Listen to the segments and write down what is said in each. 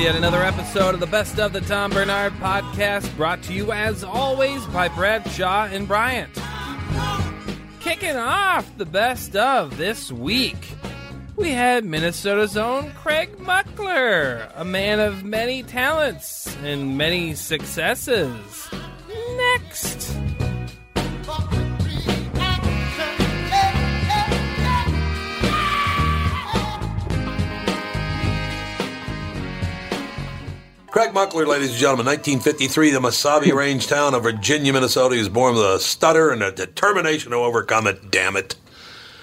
Yet another episode of the Best of the Tom Bernard Podcast, brought to you as always by Bradshaw and Bryant. Kicking off the best of this week, we had Minnesota's own Craig Muckler, a man of many talents and many successes. Next. Craig Muckler, ladies and gentlemen, 1953, the Mesabi Range town of Virginia, Minnesota. He was born with a stutter and a determination to overcome it. Damn it!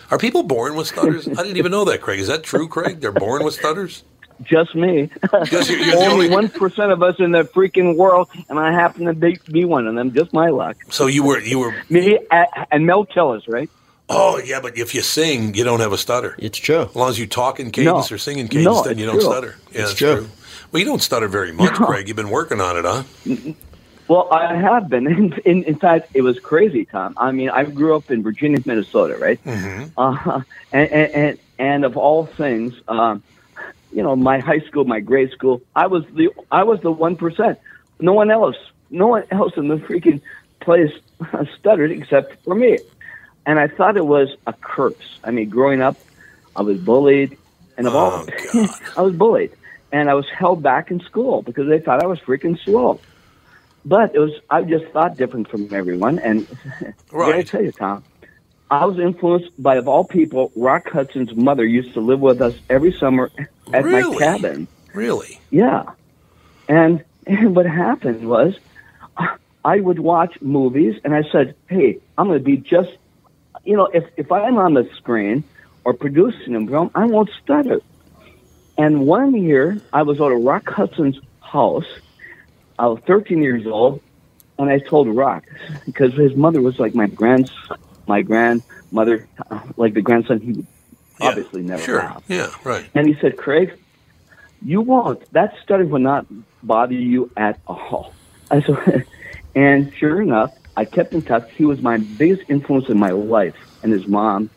Are people born with stutters? I didn't even know that, Craig. Is that true, Craig? They're born with stutters. Just me. Just you- you're only only- one percent of us in the freaking world, and I happen to be, be one of them. Just my luck. So you were you were Me a- and Mel Tillis, right? Oh yeah, but if you sing, you don't have a stutter. It's true. As long as you talk in cadence No. or sing in cadence, No, then you don't true. stutter. Yeah, It's that's true. true. Well, you don't stutter very much, No. Craig. You've been working on it, huh? Well, I have been. In, in, in fact, it was crazy, Tom. I mean, I grew up in Virginia, Minnesota, right? Mm-hmm. Uh, and, and, and, and of all things, um, you know, my high school, my grade school, I was the I was the one percent. No one else, no one else in the freaking place stuttered except for me. And I thought it was a curse. I mean, growing up, I was bullied, and of all, I was bullied, and I was held back in school because they thought I was freaking slow. But it was I just thought different from everyone, and what I tell you, Tom, I was influenced by, of all people, Rock Hudson's mother used to live with us every summer at my cabin. Really? Yeah. And, and what happened was I would watch movies and I said, hey, I'm going to be just, you know, if, if I'm on the screen or producing a film, I won't stutter. And one year I was at a Rock Hudson's house I was 13 years old, and I told Rock because his mother was like my grand, my grandmother, uh, like the grandson he would obviously never Sure. have. Yeah, right. And he said, Craig, you won't. That study will not bother you at all. I said, and sure enough, I kept in touch. He was my biggest influence in my life, and his mom.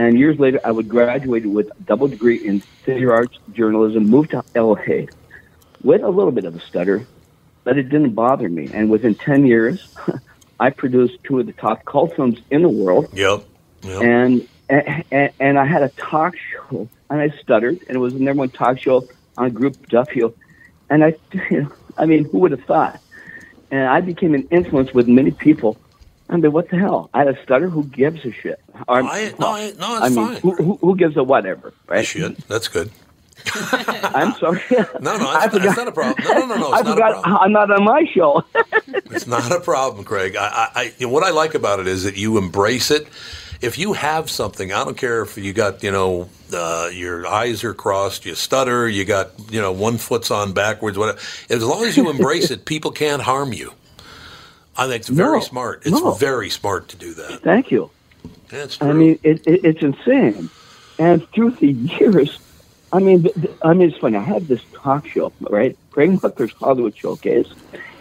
And years later, I would graduate with a double degree in theater arts journalism, moved to LA with a little bit of a stutter, but it didn't bother me. And within 10 years, I produced two of the top cult films in the world Yep. Yep. and, and and I had a talk show, and I stuttered, and it was the number one talk show on group Duffield, and I, you know, I mean, who would have thought? And I became an influence with many people. I mean, what the hell? I had a stutter. Who gives a shit? Or, I, no, I, no, I it's mean, fine. who, who, who gives a whatever, right? Shit, that's good. I'm sorry. No, no, I that's, forgot. that's not a problem. No, no, no, no, I it's not a forgot problem. I'm not on my show. It's not a problem, Craig. I, I, I you know, what I like about it is that you embrace it. If you have something, I don't care if you got, you know, uh, your eyes are crossed, you stutter, you got, you know, one foot's on backwards, whatever. As long as you embrace it, people can't harm you. I think it's very No, smart. It's no. very smart to do that. Thank you. That's true. I mean, it, it, it's insane. And through the years, I mean, th- th- I mean, it's funny. I had this talk show, right? Craig Muckler's Hollywood Showcase,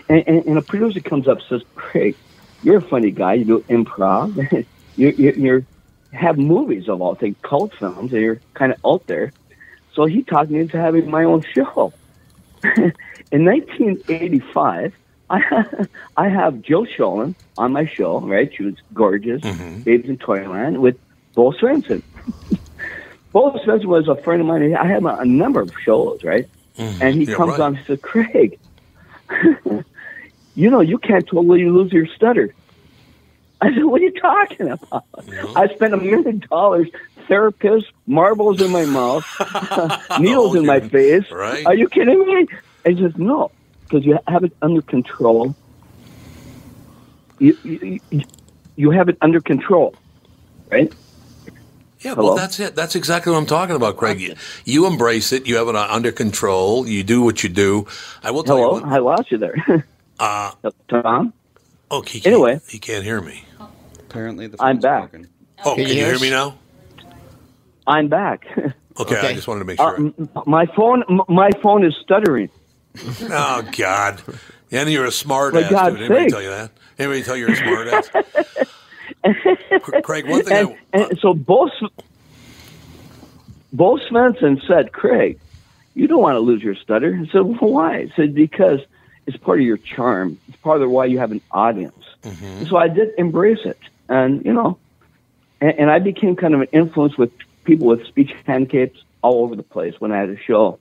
and, and, and a producer comes up and says, "Craig, you're a funny guy. You do improv. you you you're, have movies of all things, cult films, and you're kind of out there." So he talked me into having my own show. In 1985, I I have Jill Schoelen on my show, right? She was gorgeous, mm-hmm. Babes in Toyland with Bo Svenson. Bo Svenson was a friend of mine. I had a, number of shows, right? Mm-hmm. And he Yeah, comes right. on and says, Craig, you know, you can't totally lose your stutter. I said, what are you talking about? I spent a million dollars, therapist, marbles in my mouth, needles oh, in my face. Right. Are you kidding me? And he says, no, because you have it under control. You, you, you- you have it under control, right? Yeah, Hello? well, that's it. That's exactly what I'm talking about, Craig. You, you embrace it. You have it under control. You do what you do. I will tell Hello, you what. I lost you there. Uh, Tom, oh, he Anyway. he can't hear me. Apparently, the I'm back. broken. Oh, Can can, you you hear hear us? me now? I'm back. Okay, I just wanted to make Uh, sure. m- my phone, my phone is stuttering. oh God! And you're a smart For ass. God's Dude. Anybody sake. tell you that? Anybody tell you you're a smart ass? Craig, one thing and, I, and so both Sv- Bo Svenson said, Craig, you don't want to lose your stutter. I said, well, why? I said, because it's part of your charm. It's part of why you have an audience. Mm-hmm. So I did embrace it. And, you know, and, and I became kind of an influence with people with speech handicaps all over the place when I had a show.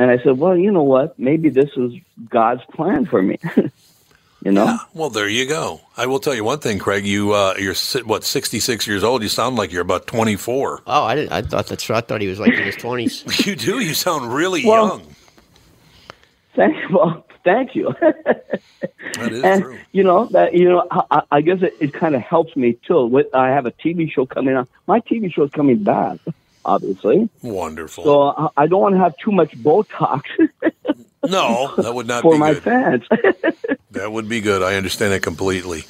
And I said, well, you know what? Maybe this is God's plan for me. you know? well, there you go. I will tell you one thing, Craig. You, uh, you're what 66 years old. You sound like you're about 24. Oh, I didn't. I thought that's. I thought he was like in his twenties. You do. You sound really Well, young. Thank, well, thank you. That is and true. you know that you know I, I guess it, it kind of helps me too. With I have a TV show coming on. My TV show is coming back, obviously. Wonderful. So I, I don't want to have too much Botox no, that would not for be my good. fans. That would be good. I understand that completely.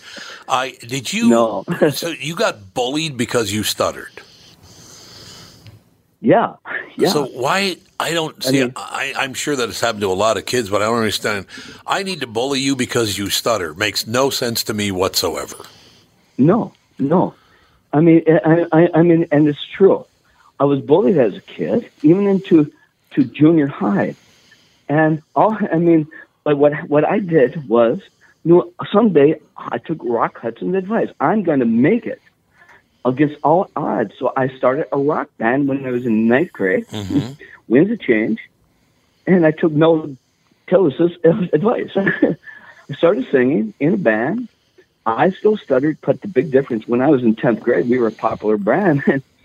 I did you. No. so you got bullied because you stuttered. yeah, yeah. So why I don't see? I, mean- I'm sure that it's happened to a lot of kids, but I don't understand. I need to bully you because you stutter. Makes no sense to me whatsoever. No, no. I mean, I, I, I mean, and it's true. I was bullied as a kid, even into to junior high, and all. I mean, but what what I did was, you know, someday I took Rock Hudson's advice. I'm going to make it against all odds. So I started a rock band when I was in ninth grade. Mm-hmm. Winds of Change, and I took Mel Tillis's advice. I started singing in a band. I still stuttered, but the big difference when I was in tenth grade, we were a popular band, and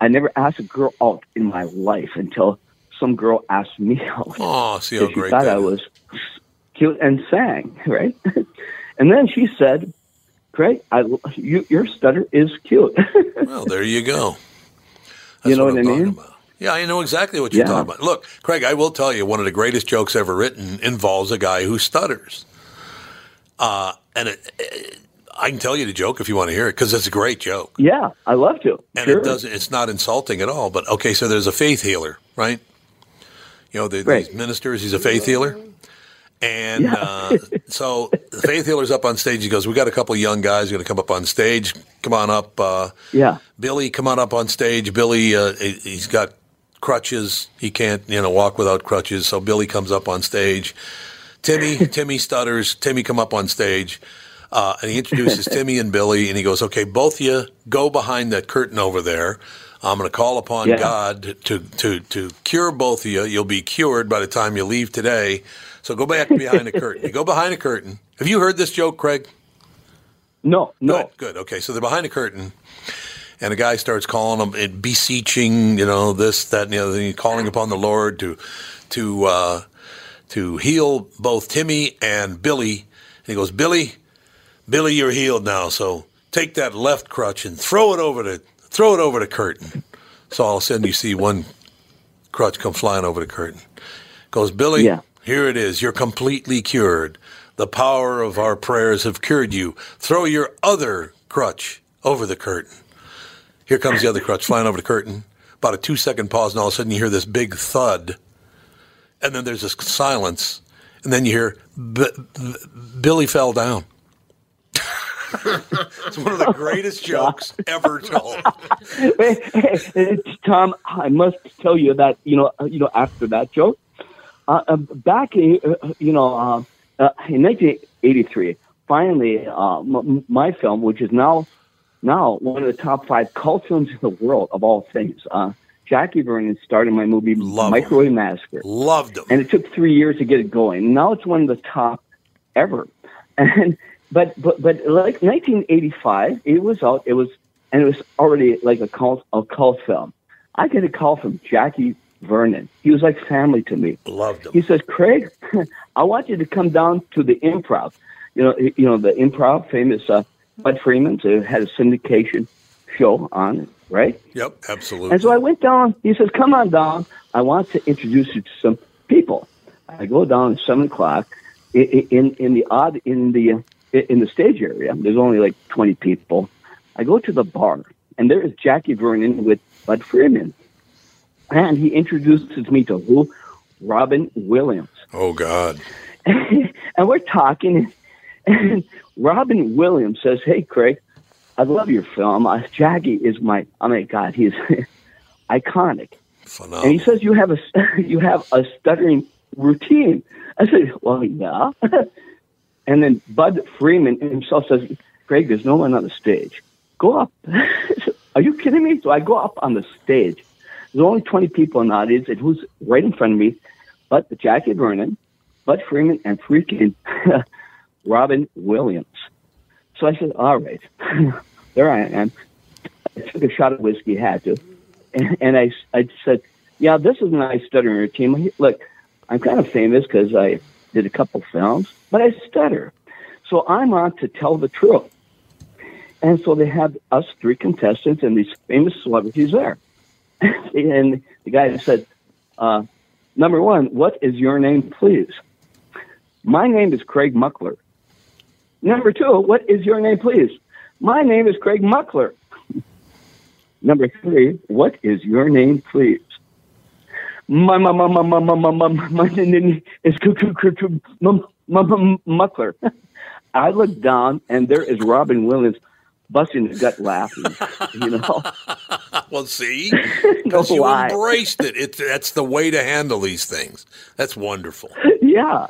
I never asked a girl out in my life until some girl asked me out. Oh, see how she great thought that I was cute and sang, right? and then she said, "Craig, I, you, your stutter is cute." Well, there you go. You know what what I mean? about. Yeah, I know exactly what you're Yeah. talking about. Look, Craig, I will tell you, one of the greatest jokes ever written involves a guy who stutters. Uh, and it, it- I can tell you the joke if you want to hear it because it's a great joke. Yeah, I love to. And sure. it doesn't. It's not insulting at all. But okay, so there's a faith healer, right? You know, the, Right. these ministers. He's a faith healer, and Yeah. uh, so the faith healer's up on stage. He goes, "We got a couple young guys going to come up on stage. Come on up, uh, Yeah. Billy. Come on up on stage. Billy, uh, he's got crutches. He can't, you know, walk without crutches. So Billy comes up on stage. Timmy, Timmy stutters. Timmy, come up on stage. Uh, and he introduces Timmy and Billy, and he goes, "Okay, both of you go behind that curtain over there. I'm going to call upon Yeah. God to to to cure both of you. You'll be cured by the time you leave today. So go back behind the curtain. You go behind the curtain. Have you heard this joke, Craig? No, no. Good, good. Okay, so they're behind the curtain, and a guy starts calling them, and beseeching, you know, this, that, and the other thing, calling upon the Lord to to uh, to heal both Timmy and Billy. And he goes, Billy, Billy, you're healed now. So take that left crutch and throw it over the throw it over the curtain. So all of a sudden you see one crutch come flying over the curtain. Goes, Billy, Yeah. here it is. You're completely cured. The power of our prayers have cured you. Throw your other crutch over the curtain. Here comes the other crutch flying over the curtain. About a two second pause, and all of a sudden you hear this big thud. And then there's this silence. And then you hear, B- B- Billy fell down. It's one of the greatest jokes ever told. Hey, hey, Tom, I must tell you that you know, uh, you know, after that joke, uh, uh, back in uh, you know, uh, uh, in 1983, finally, uh, m- my film, which is now now one of the top five cult films in the world of all things, uh, Jackie Vernon starred in my movie Microwave Massacre. Loved him. and it took three years to get it going. Now it's one of the top ever. And but but but like 1985, it was out. It was and it was already like a cult a cult film. I get a call from Jackie Vernon. He was like family to me. Loved him. He says, "Craig, I want you to come down to the Improv. You know, you know the Improv, famous uh, Budd Friedman. So had a syndication show on it, right? Yep, absolutely. And so I went down. He says, "Come on down. I want to introduce you to some people." I go down at seven o'clock in in, in the odd in the in the stage area. There's only like twenty people. I go to the bar, and there is Jackie Vernon with Budd Friedman, and he introduces me to who? Robin Williams Oh, God. and we're talking, and Robin Williams says, "Hey, Craig, I love your film. Uh, Jackie is my. Oh my God, he's iconic." Phenomenal. And he says, "You have a you have a stuttering routine." I said, "Well, yeah." And then Budd Friedman himself says, "Craig, there's no one on the stage. Go up." Are you kidding me? So I go up on the stage. There's only 20 people in the audience, and who's right in front of me? But Jackie Vernon, Budd Friedman, and freaking Robin Williams. So I said, "All right, there I am." I took a shot of whiskey, had to, and, and I, I said, "Yeah, this is nice stuttering routine. Look, I'm kind of famous because I did a couple films, but I stutter, so I'm on to tell the truth." And so they had us three contestants and these famous celebrities there, and the guy said, uh, "Number one, what is your name, please?" My name is Craig Muckler. Number two, what is your name, please? My name is Craig Muckler. Number three, what is your name, please? my my my my my my my it's cuckoo, cuckoo, muckler. I look down, and there is Robin Williams busting his gut laughing. You know. well, see, because no you lie. embraced it. It's that's the way to handle these things. That's wonderful. Yeah,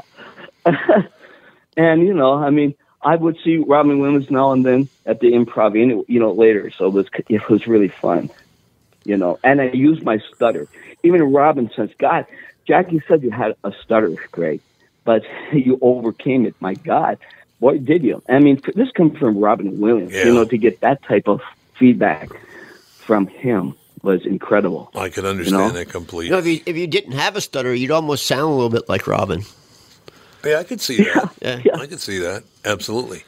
and you know, I mean, I would see Robin Williams now and then at the Improv, you know, later. So it was it was really fun. You know, and I used my stutter. Even Robin says, "God, Jackie said you had a stutter, Greg, but you overcame it. My God, boy, did you? I mean, this comes from Robin Williams. Yeah. You know, to get that type of feedback from him was incredible. I can understand You know? that completely. You know, if you if you didn't have a stutter, you'd almost sound a little bit like Robin. Yeah, I could see that. Yeah. I could see that. Absolutely.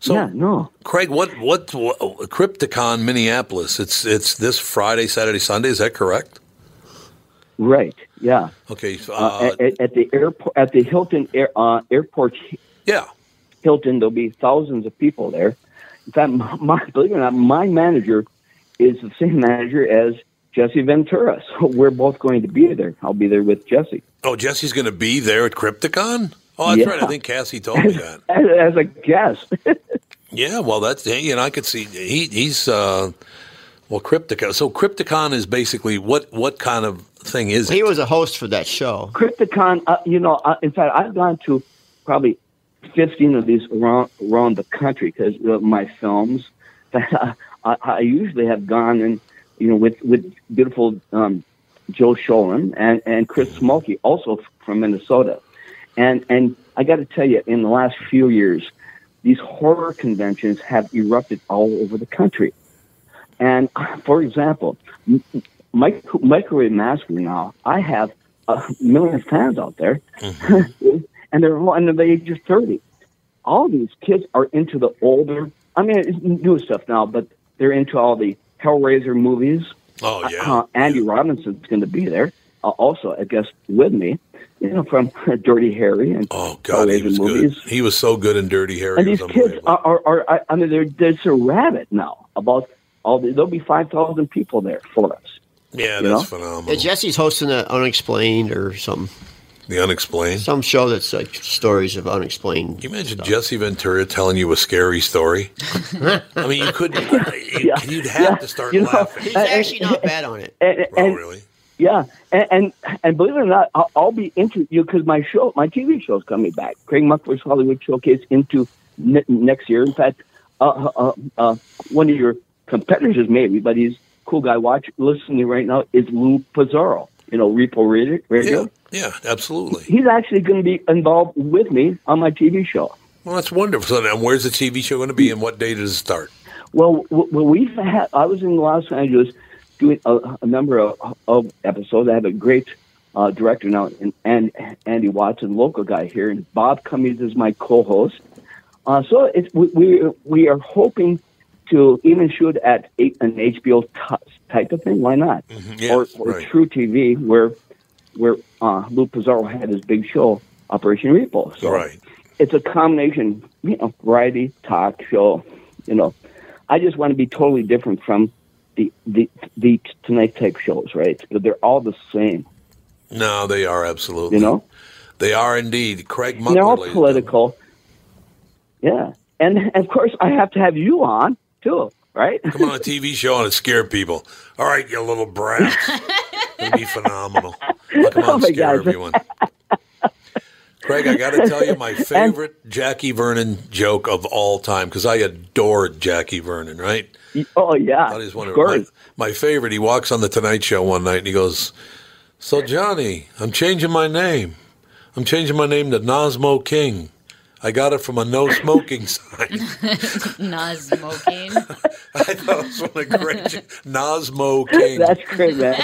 So, yeah, no. Craig, what, what what Crypticon Minneapolis? It's it's this Friday, Saturday, Sunday. Is that correct? Right. Yeah. Okay. So, Uh, uh, at, at the airport, at the Hilton air, uh, airport. Yeah. Hilton, there'll be thousands of people there. In fact, my, believe it or not, my manager is the same manager as Jesse Ventura. So we're both going to be there. I'll be there with Jesse oh, Jesse's going to be there at Crypticon. Oh, that's Yeah. right. I think Cassie told me that. as, as a guest. Yeah, well, that's hey, and I could see he he's uh, well Crypticon. So Crypticon is basically what what kind of thing is it? He was a host for that show. Crypticon, uh, you know, uh, in fact, I've gone to probably 15 of these around, around the country because of my films. I, I usually have gone and, you know, with, with beautiful um, Joe Schoelen and, and Chris Smolke, also from Minnesota. And, and I got to tell you, in the last few years, these horror conventions have erupted all over the country. And for example, Microwave Massacre now, I have a million fans out there, and they're all under the age of 30. All these kids are into the older, I mean, it's new stuff now, but they're into all the Hellraiser movies. Oh, yeah. Uh, Andy Robinson's going to be there, uh, also, I guess, with me, you know, from Dirty Harry and Oh God, he Hellraiser was movies. good. He was so good in Dirty Harry. And these kids are, are, are, I- mean, they're, there's a rabbit now about all the, there'll be 5,000 people there for us. Yeah, that's know? phenomenal. Yeah, Jesse's hosting the Unexplained or some The Unexplained. some show that's like stories of unexplained. Can you imagine Jesse Ventura telling you a scary story? I mean, you could. You, You'd have yeah, to start you know, laughing. He's actually not bad on it. And, Oh, and- really? Yeah, and and, and believe it or not, I'll, I'll be into you because my show, my TV show is coming back. Craig Muckler's Hollywood Showcase into ne- next year. In fact, uh, uh, uh, one of your competitors is maybe, but he's a cool guy. Watch, listening right now is Lou Pizarro. You know, Repo Radio. radio. Yeah, absolutely. He's actually going to be involved with me on my TV show. Well, that's wonderful. So now, where's the TV show going to be, and what date does it start? Well, well, we've had. I was in Los Angeles doing a, a number of, of episodes. I have a great uh, director now, and, and Andy Watson, local guy here, and Bob Cummings is my co-host. Uh, so it's we, we we are hoping to even shoot at a, an HBO t- type of thing. Why not? Yeah, or or right. truTV, where where uh, Lou Pizarro had his big show, Operation Repo. So Right. it's a combination, you know, variety talk show. You know, I just want to be totally different from the the the tonight type shows, right? But they're all the same, No, they are absolutely. you know. They are indeed. Craig And they're all Muckler. political. Yeah, and, and of course I have to have you on too, right? Come on a TV show and scare people. All right, you little brats. It'd be phenomenal. Come Oh on, my scare God. everyone. Craig, I got to tell you my favorite Jackie Vernon joke of all time because I adored Jackie Vernon. Right? Oh yeah, That is one of of my, my favorite. He walks on the Tonight Show one night and he goes, "So Johnny, I'm changing my name. I'm changing my name to Nosmo King. I got it from a no smoking sign." Not smoking. I thought it was one of the great Nosmo King. That's great, man.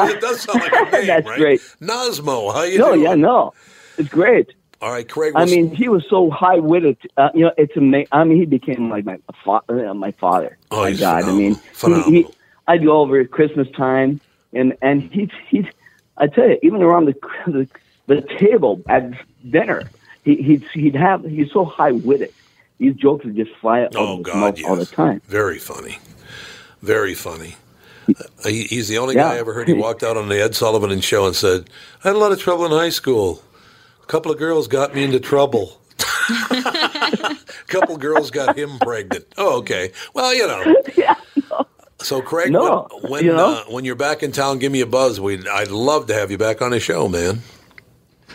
it does sound like a name, That's right? great. Nosmo, how you no, doing? yeah, no, it's great. All right, Craig. I mean, he was so high witted. Uh, you know, it's amazing. I mean, he became like my fa- uh, my father. Oh, my he's God, I mean, he, phenomenal. he, I'd go over at Christmas time, and and he's he's. I tell you, even around the the, the table at dinner, he, he'd he'd have. He's so high witted. These jokes would just fly out Oh God, mouth all the yes. time. Very funny. Very funny. Uh, he, he's the only Yeah. guy I ever heard. He walked out on the Ed Sullivan show and said, "I had a lot of trouble in high school. A couple of girls got me into trouble. a couple of girls got him pregnant. Oh, okay. Well, you know. Yeah. So, Craig, No, when when, you know? uh, when you're back in town, give me a buzz. We I'd love to have you back on the show, man.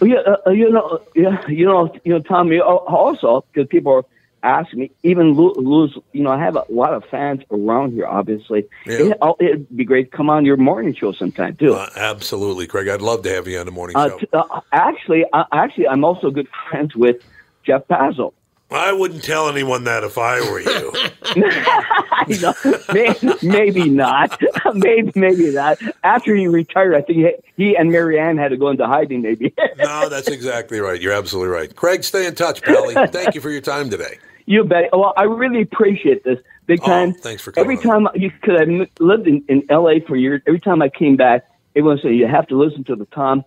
Well, yeah, uh, you know, yeah, you know, you know, Tommy. al- Also, because people are asking me, even Lou's, you know, I have a lot of fans around here. Obviously, it, it'd be great to come on your morning show sometime too. Uh, absolutely, Craig. I'd love to have you on the morning Uh, show. t- uh, actually, uh, actually, I'm also good friends with Jeff Basil. I wouldn't tell anyone that if I were you. May, maybe not. maybe maybe not. After he retired, I think he, he and Marianne had to go into hiding. Maybe. no, that's exactly right. You're absolutely right. Craig, stay in touch, Pally. Thank you for your time today. You bet. Well, I really appreciate this. big Oh, time. thanks for coming Every time you could have lived in, in L.A. for years. Every time I came back, everyone said you have to listen to the Tom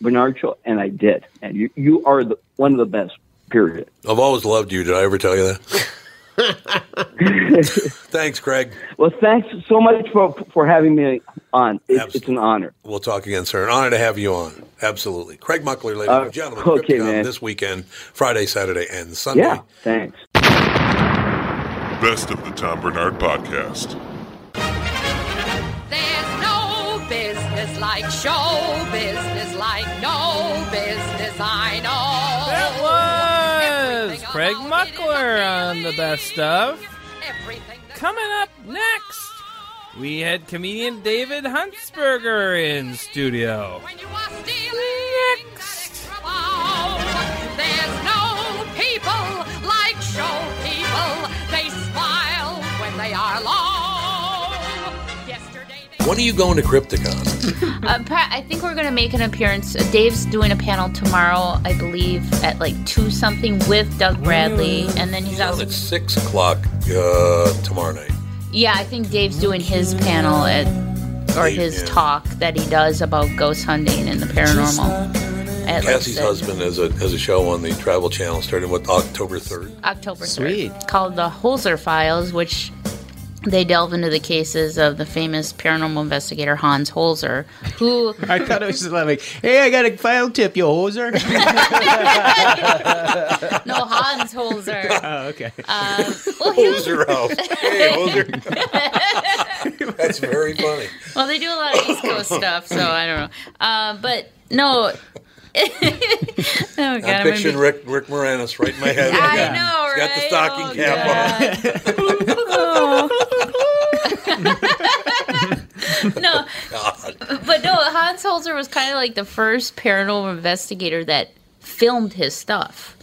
Bernard show, and I did. And you you are the, one of the best. Period. I've always loved you. Did I ever tell you that? Thanks, Craig. Well, thanks so much for for having me on. It's, it's an honor. We'll talk again, sir. An honor to have you on. Absolutely. Craig Muckler, ladies Uh, and gentlemen. okay, man. This weekend, Friday, Saturday, and Sunday. Yeah, thanks. Best of the Tom Bernard Podcast. There's no business like show business, like Was Craig Muckler on the best of. Coming up next, we had comedian David Huntsberger in studio. When are you going to Crypticon? Uh, Pat, I think we're going to make an appearance. Dave's doing a panel tomorrow, I believe, at like 2 something with Doug Bradley. And then he's out. also. at 6 o'clock uh, tomorrow night. Yeah, I think Dave's doing his panel at. Or his Yeah. talk that he does about ghost hunting and the paranormal. At like Cassie's the- husband has a, has a show on the Travel Channel starting with October 3rd. October 3rd. Sweet. Called the Holzer Files, which they delve into the cases of the famous paranormal investigator Hans Holzer, who I thought it was just like, hey, I got a file tip, you Holzer." no Hans Holzer. oh, okay. Um, well, he was, Hey, Hoser. That's very funny. well, they do a lot of East Coast stuff, so I don't know. Uh, but no. oh God, I'm I'm gonna picturing be- Rick, Rick Moranis right in my head. I know, He's got the right? stocking Oh, no, but no, Hans Holzer was kind of like the first paranormal investigator that filmed his stuff.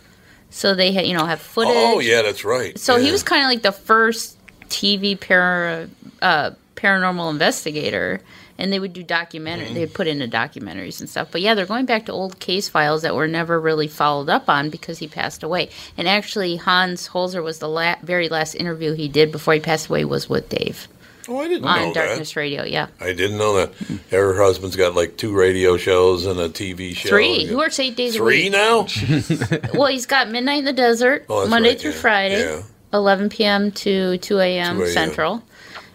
So they had, you know, have footage. Oh, yeah, that's right. So he was kind of like the first TV para, uh, paranormal investigator, and they would do documentary. Mm-hmm. They would put into documentaries and stuff. But yeah, they're going back to old case files that were never really followed up on because he passed away. And actually, Hans Holzer was the la- very last interview he did before he passed away was with Dave Oh, I didn't on know that. Darkness Radio. Yeah, I didn't know that. Her husband's got like two radio shows and a TV show. three. He works eight days a week. Three now? well, he's got Midnight in the Desert, Oh, Monday right, through yeah. Friday, Yeah. 11 p.m. to 2 a.m. Central.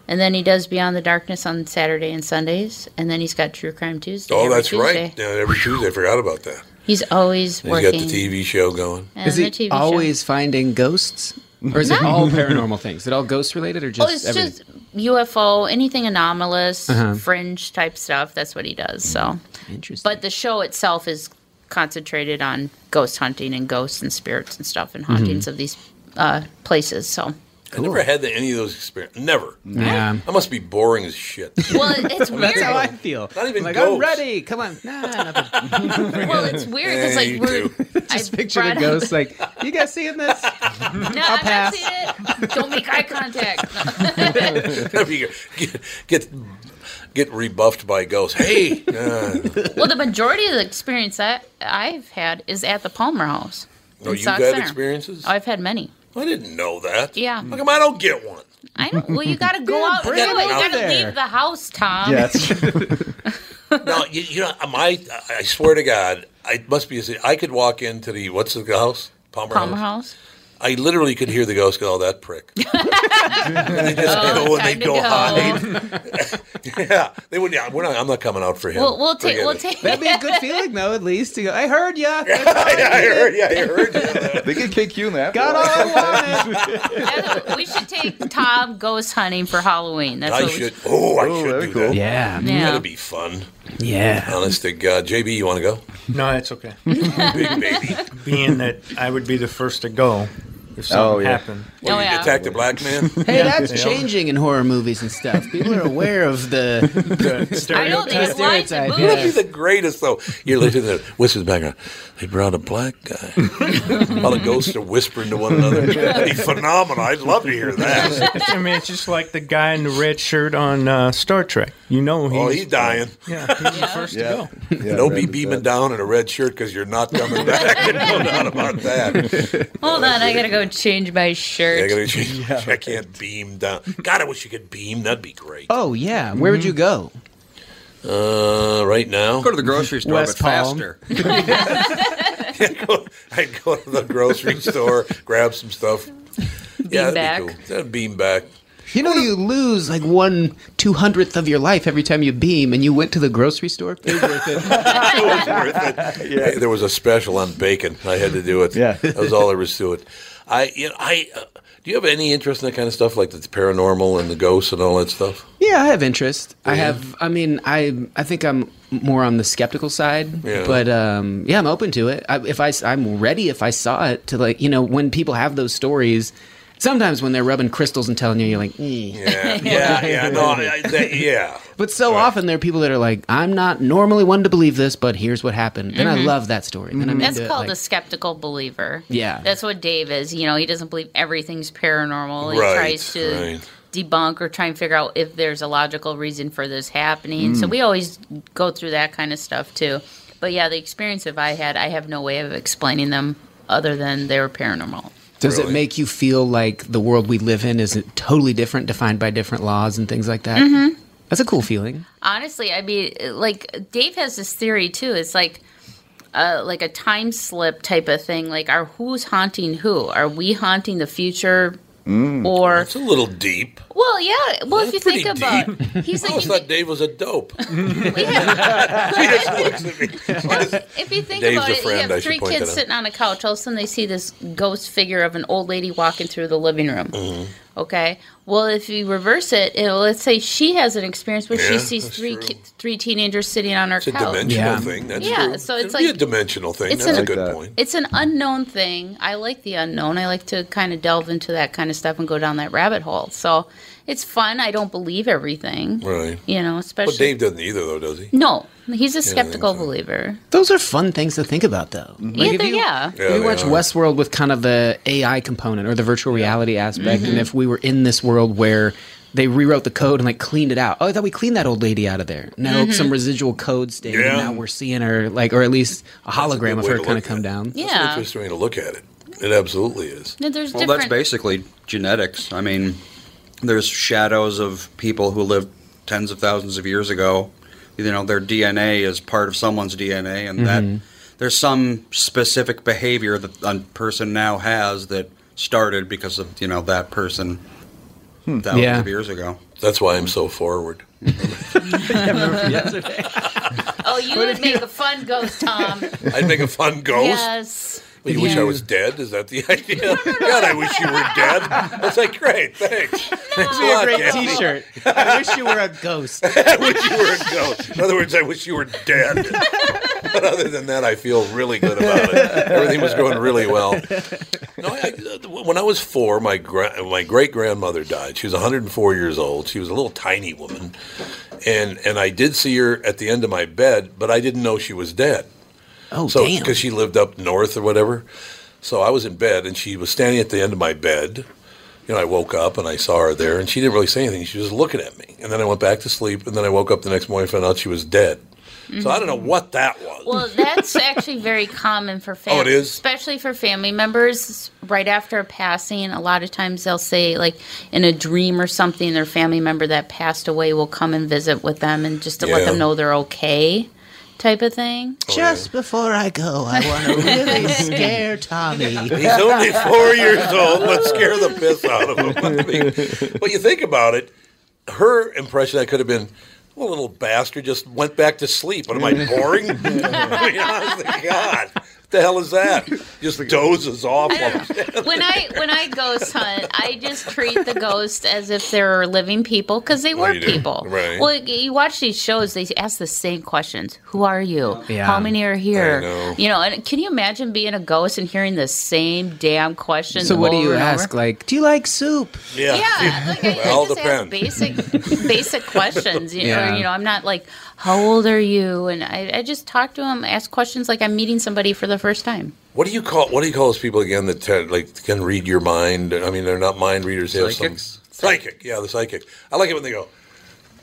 And then he does Beyond the Darkness on Saturday and Sundays. And then he's got True Crime Tuesday. Oh, every that's Tuesday. right. Yeah, every Tuesday. I forgot about that. He's always He's working. got the TV show going. And is he TV show. always finding ghosts? Or is it all paranormal things? Is it all ghost related or just oh, it's everything? just UFO, anything anomalous, Uh-huh. fringe type stuff. That's what he does. So, Interesting. but the show itself is concentrated on ghost hunting and ghosts and spirits and stuff and Mm-hmm. hauntings of these uh, places. So, I never had the, any of those experiences. Never. Yeah. I must be boring as shit. well, it's weird. That's how I feel. Not even like, ghosts. I'm ready. Come on. Nah, nothing. well, it's weird because like you we're. Just I picture the brought up- ghost like, you guys seeing this? No, I'm pass. not seeing it. Don't make eye contact. If you get, get get rebuffed by ghosts. Hey, uh, well, the majority of the experience that I've had is at the Palmer House. Oh, you've Sauk had Center. experiences? Oh, I've had many. I didn't know that. Yeah. How come I don't get one? I know. Well, you got to go out and do bring it. it You got to leave the house, Tom. Yes. no, you, you know, my I swear to God, I must be. I could walk into the what's the house? Palmer, Palmer House. House. I literally could hear the ghost go, "Oh, that prick." and they just Oh, go and they time to go go. hide. yeah, they would. Yeah, we're not. I'm not coming out for him. We'll, we'll take. We'll it. take. That'd be a good feeling, though, at least. To go, I heard ya. yeah, I heard. Yeah, I heard. You. They could kick you in that. Got all I wanted. we should take Tom ghost hunting for Halloween. That's I what we should. Oh, I should do be cool. that. Yeah. Yeah. That'd be fun. Yeah. Honest to God, JB, you want to go? No, that's okay. Big baby. Being that I would be the first to go if something Oh, yeah. happened. Well, Oh, you yeah. attacked a black man. Hey, that's changing in horror movies and stuff. People are aware of the, the I know they the like the stereotype. That'd Yeah. be the greatest, though. You're listening to the whispers background. They brought a black guy. All the ghosts are whispering to one another. That'd be phenomenal. I'd love to hear that. I mean, it's just like the guy in the red shirt on uh, Star Trek. You know he's, Oh, he's dying. Yeah, he's the first Yeah. to go. Yeah, Don't be beaming down in a red shirt because you're not coming back. no doubt about that. Hold on, I gotta go go change my shirt. Yeah, I, gotta change, I can't beam down. God, I wish you could beam. That'd be great. Oh yeah, where would you go? Uh, right now, Go to the grocery store, West but Palm. faster. I'd go to the grocery store, grab some stuff. yeah, that'd back. be cool. That'd beam back. You know you lose like one two hundredth of your life every time you beam, and you went to the grocery store. It was worth it. It was worth it. Hey, there was a special on bacon. I had to do it. Yeah. that was all there was to it. I, you know, I. Uh, do you have any interest in that kind of stuff, like the paranormal and the ghosts and all that stuff? Yeah, I have interest. I have. I mean, I I think I'm more on the skeptical side, Yeah. but um, yeah, I'm open to it. I, if I I'm ready if I saw it to like you know when people have those stories. Sometimes when they're rubbing crystals and telling you, you're like, eh. Yeah, yeah, yeah. No, I, I, that, yeah. But so often there are people that are like, I'm not normally one to believe this, but here's what happened. and I love that story. Then I'm That's into it, called like- a skeptical believer. Yeah. That's what Dave is. You know, he doesn't believe everything's paranormal. He Right, tries to right. debunk or try and figure out if there's a logical reason for this happening. Mm. So we always go through that kind of stuff too. But yeah, the experience that I had, I have no way of explaining them other than they're paranormal. Does it make you feel like the world we live in is totally different, defined by different laws and things like that? Mhm. That's a cool feeling. Honestly, I mean, like Dave has this theory too. It's like, uh, like a time slip type of thing. Like, are who's haunting who? Are we haunting the future, or It's a little deep. well, yeah. Well, if you think pretty about, deep. he's I like, always if thought Dave was a dope. She just looks at if you think Dave's about it, friend, you have should three kids sitting on a couch. All of a sudden, they see this ghost figure of an old lady walking through the living room. Mm-hmm. Okay. Well, if you reverse it, you know, let's say she has an experience where she sees three ki- three teenagers sitting on her It's a couch. dimensional thing. That's yeah. true. So it's It'd be like a dimensional thing. it's That's an- a good point. It's an unknown thing. I like the unknown. I like to kind of delve into that kind of stuff and go down that rabbit hole. So it's fun. I don't believe everything. Right. You know, especially But Dave doesn't either, though, does he? no, he's a I think skeptical believer. Those are fun things to think about, though. Yeah, if you, yeah. if Yeah, you watch are. Westworld with kind of the AI component or the virtual reality aspect, Mm-hmm. and if we were in this world where they rewrote the code and like cleaned it out. Oh, I thought we cleaned that old lady out of there. No, Mhm. some residual code stayed, Yeah. and now we're seeing her like, or at least a hologram of her kind of come down. That's an Yeah. interesting way to look at it. It absolutely is. No, there's Well, different. that's basically genetics. I mean, there's shadows of people who lived tens of thousands of years ago. You know, their DNA is part of someone's DNA, and Mhm. that there's some specific behavior that a person now has that started because of you know that person thousands Yeah. of years ago. That's why I'm so forward. oh, you would make a fun ghost, Tom. I'd make a fun ghost. Yes. Well, you wish I was dead? Is that the idea? God, I wish you were dead. That's like great. Thanks. Thanks a Be a lot, great Kathy. T-shirt. I wish you were a ghost. I wish you were a ghost. In other words, I wish you were dead. but other than that, I feel really good about it. Everything was going really well. No, I, when I was four, my gra- my great grandmother died. She was 104 years old. She was a little tiny woman, and and I did see her at the end of my bed, but I didn't know she was dead. Oh, so damn. because she lived up north or whatever. So I was in bed, and she was standing at the end of my bed. You know, I woke up and I saw her there, and she didn't really say anything. She was just looking at me, and then I went back to sleep, and then I woke up the next morning and found out she was dead. So I don't know mm-hmm. what that was. Well, that's actually very common for family. Oh, it is? Especially for family members right after a passing. A lot of times they'll say, like, in a dream or something, their family member that passed away will come and visit with them and just to let them know they're okay, type of thing. Oh, just before I go, I want to really scare Tommy. He's only four years old. Let's scare the piss out of him. I mean, but you think about it, her impression that could have been, well, little bastard just went back to sleep. What am I boring? I mean, honestly, God, what the hell is that? Just dozes off. when I when I ghost hunt, I just treat the ghost as if they're living people because they Oh, were you do? people. Right. Well, you watch these shows; they ask the same questions: Who are you? Yeah. How many are here? I know. You know, and can you imagine being a ghost and hearing the same damn questions? So what do you ask? over? Like, do you like soup? Yeah. Yeah, like I, Well, I just ask depends. basic basic questions. You Yeah. know, you know, I'm not like, how old are you? And I, I just talk to them, ask questions like I'm meeting somebody for the first time. What do you call what do you call those people again that te- like can read your mind? I mean, they're not mind readers. They have some psychic. Yeah, the psychic. I like it when they go,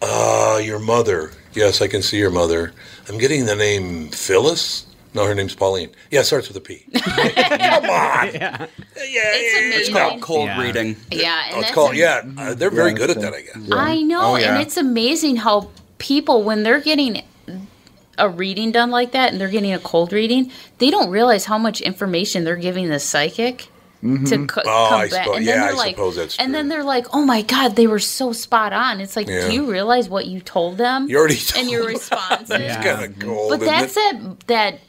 "Ah, your mother." Yes, I can see your mother. I'm getting the name Phyllis. No, her name's Pauline. Yeah, it starts with a P. Come on. Yeah. It's It's called cold Yeah. reading. Yeah, and Oh, it's called. am- Yeah, uh, they're very Yeah, good at that. I guess. I know, Oh, yeah. and it's amazing how people, when they're getting a reading done like that and they're getting a cold reading, they don't realize how much information they're giving the psychic mm-hmm. to co- Oh, come I back. suppo- and yeah, then I they're like, suppose that's and then they're like, "Oh my god, they were so spot on." It's like, Yeah. do you realize what you told them? You already told and your responses. It's kind of cold. But isn't that's it? it. That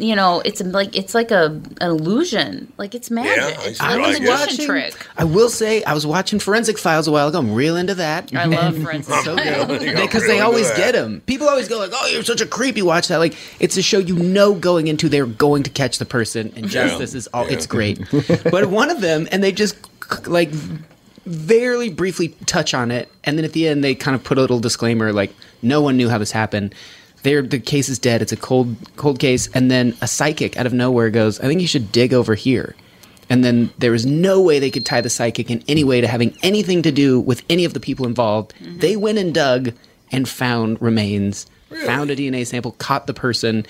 you know, it's like it's like a an illusion. Like it's magic. I it's see. like I a guess. magician trick. I will say I was watching Forensic Files a while ago. I'm real into that. I love And Forensic so Files. good because they always that. get them. People always go like, "Oh, you're such a creep." You watch that like it's a show you know going into they're going to catch the person and Yeah. justice is all. Yeah. It's great, but one of them and they just like very briefly touch on it, and then at the end they kind of put a little disclaimer like, "No one knew how this happened." They're, the case is dead. It's a cold, cold case, and then a psychic out of nowhere goes, "I think you should dig over here." And then there was no way they could tie the psychic in any way to having anything to do with any of the people involved. Mm-hmm. They went and dug and found remains, found a DNA sample, caught the person.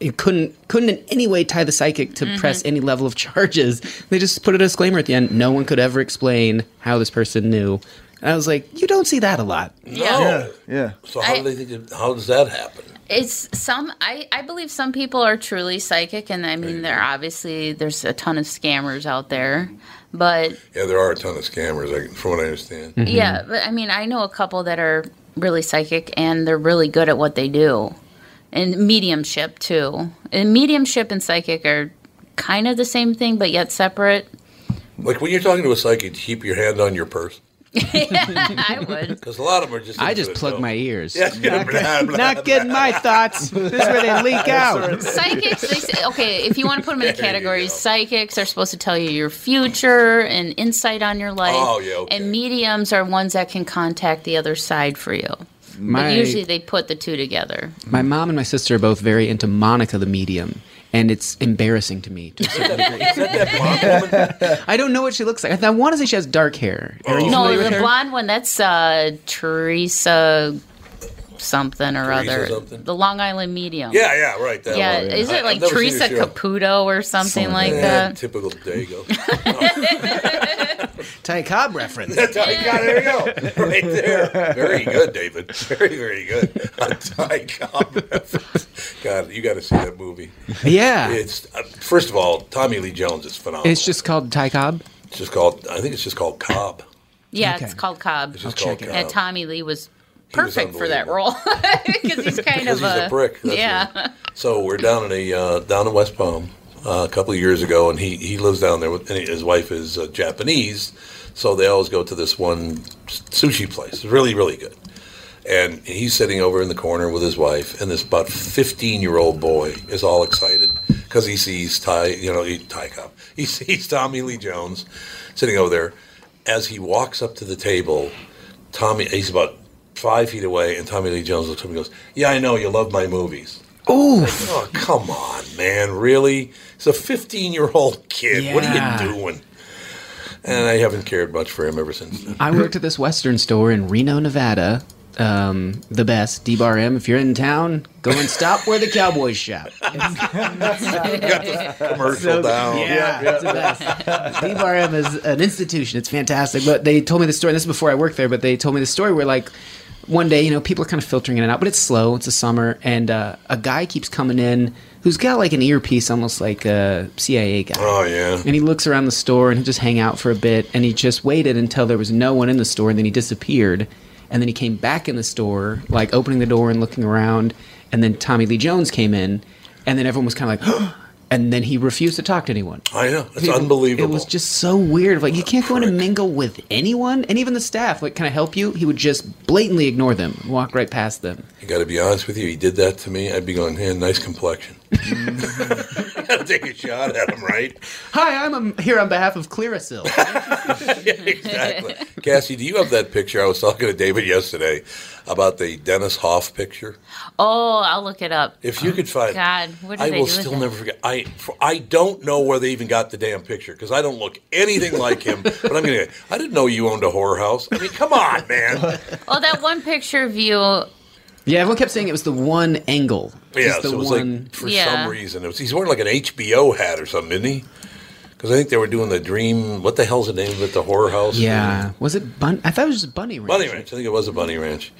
It couldn't couldn't in any way tie the psychic to mm-hmm. press any level of charges. They just put a disclaimer at the end. No one could ever explain how this person knew. And I was like, you don't see that a lot. No. Yeah. So how do they think? It, how does that happen? It's some. I, I believe some people are truly psychic, and I mean, there obviously there's a ton of scammers out there, but Yeah, there are a ton of scammers, I, from what I understand. Mm-hmm. yeah, but I mean, I know a couple that are really psychic, and they're really good at what they do, and mediumship too. And mediumship and psychic are kind of the same thing, but yet separate. Like when you're talking to a psychic, keep your hand on your purse I would. because a lot of them are just. I just plug my ears. Yeah, yeah, blah, blah, Not getting my thoughts. This is where they leak out. Psychics, they say, okay, if you want to put them in the categories, psychics are supposed to tell you your future and insight on your life. Oh, yeah, okay. And mediums are ones that can contact the other side for you. My- but usually they put the two together. My mom and my sister are both very into Monica the medium, and it's embarrassing to me. To a certain degree. Is that that blonde woman? I don't know what she looks like. I want to say she has dark hair. Are you no, familiar with the her? blonde one, that's uh, Teresa something or Teresa other. something? The Long Island medium. Yeah, yeah, right. That Yeah, one. is I- it I've like never seen Teresa the show. Caputo or something like Yeah, that? Typical Dago. Ty Cobb reference. Ty Cobb, there you go. Right there. Very good, David. Very, very good. A Ty Cobb reference. God, you got to see that movie. Yeah. It's uh, first of all, Tommy Lee Jones is phenomenal. It's just called Ty Cobb. It's just called. I think it's just called Cobb. Yeah, Okay. it's called Cobb. It's just called Cobb. And Tommy Lee was He was perfect for that role because he's kind of he's a prick, that's yeah. So we're down in a uh, down in West Palm uh, a couple of years ago, and he, he lives down there. With, and his wife is uh, Japanese, so they always go to this one sushi place. It's really really good. And he's sitting over in the corner with his wife, and this about fifteen year old boy is all excited because he sees Ty, you know, he, Ty Cobb. He sees Tommy Lee Jones sitting over there. As he walks up to the table, Tommy, he's about five feet away, and Tommy Lee Jones looks at him and goes, "Yeah, I know you love my movies." Ooh. Oh, come on, man. Really? He's a 15 year old kid. What are you doing? And I haven't cared much for him ever since. I worked at this Western store in Reno, Nevada. Um, the best, D Bar M. If you're in town, go and stop where the Cowboys shop. Commercial down. Yeah, it's the best. D Bar M is an institution. It's fantastic. But they told me the story. This is before I worked there, but they told me the story where like one day, you know, people are kind of filtering in and out, but it's slow. It's the summer, and uh, a guy keeps coming in who's got like an earpiece, almost like a CIA guy. Oh, yeah. And he looks around the store and he just hang out for a bit. And he just waited until there was no one in the store, and then he disappeared. And then he came back in the store, like opening the door and looking around. And then Tommy Lee Jones came in, and then everyone was kind of like, and then he refused to talk to anyone. I know. It's It- unbelievable. It was just so weird. Like you can't go in and mingle with anyone, and even the staff. Like, can I help you? He would just blatantly ignore them, walk right past them. I got to be honest with you. He did that to me. I'd be going, "Hey, nice complexion." got to take a shot at him, right? Hi, I'm um, here on behalf of Clearasil. exactly. Cassie, do you have that picture? I was talking to David yesterday about the Dennis Hof picture. Oh, I'll look it up. If you could find, God, what did I they will do still it? never forget. I for, I don't know where they even got the damn picture because I don't look anything like him. but I'm gonna. I didn't know you owned a horror house. I mean, come on, man. Oh, that one picture of you Yeah, everyone kept saying it was the one angle. Yeah, the so it was one. like for some reason it was, he's wearing like an HBO hat or something, isn't he? Because I think they were doing the Dream. What the hell's the name of it? The horror house. yeah, was it Bun? I thought it was just Bunny Ranch. Bunny Ranch. I think it was a Bunny Ranch.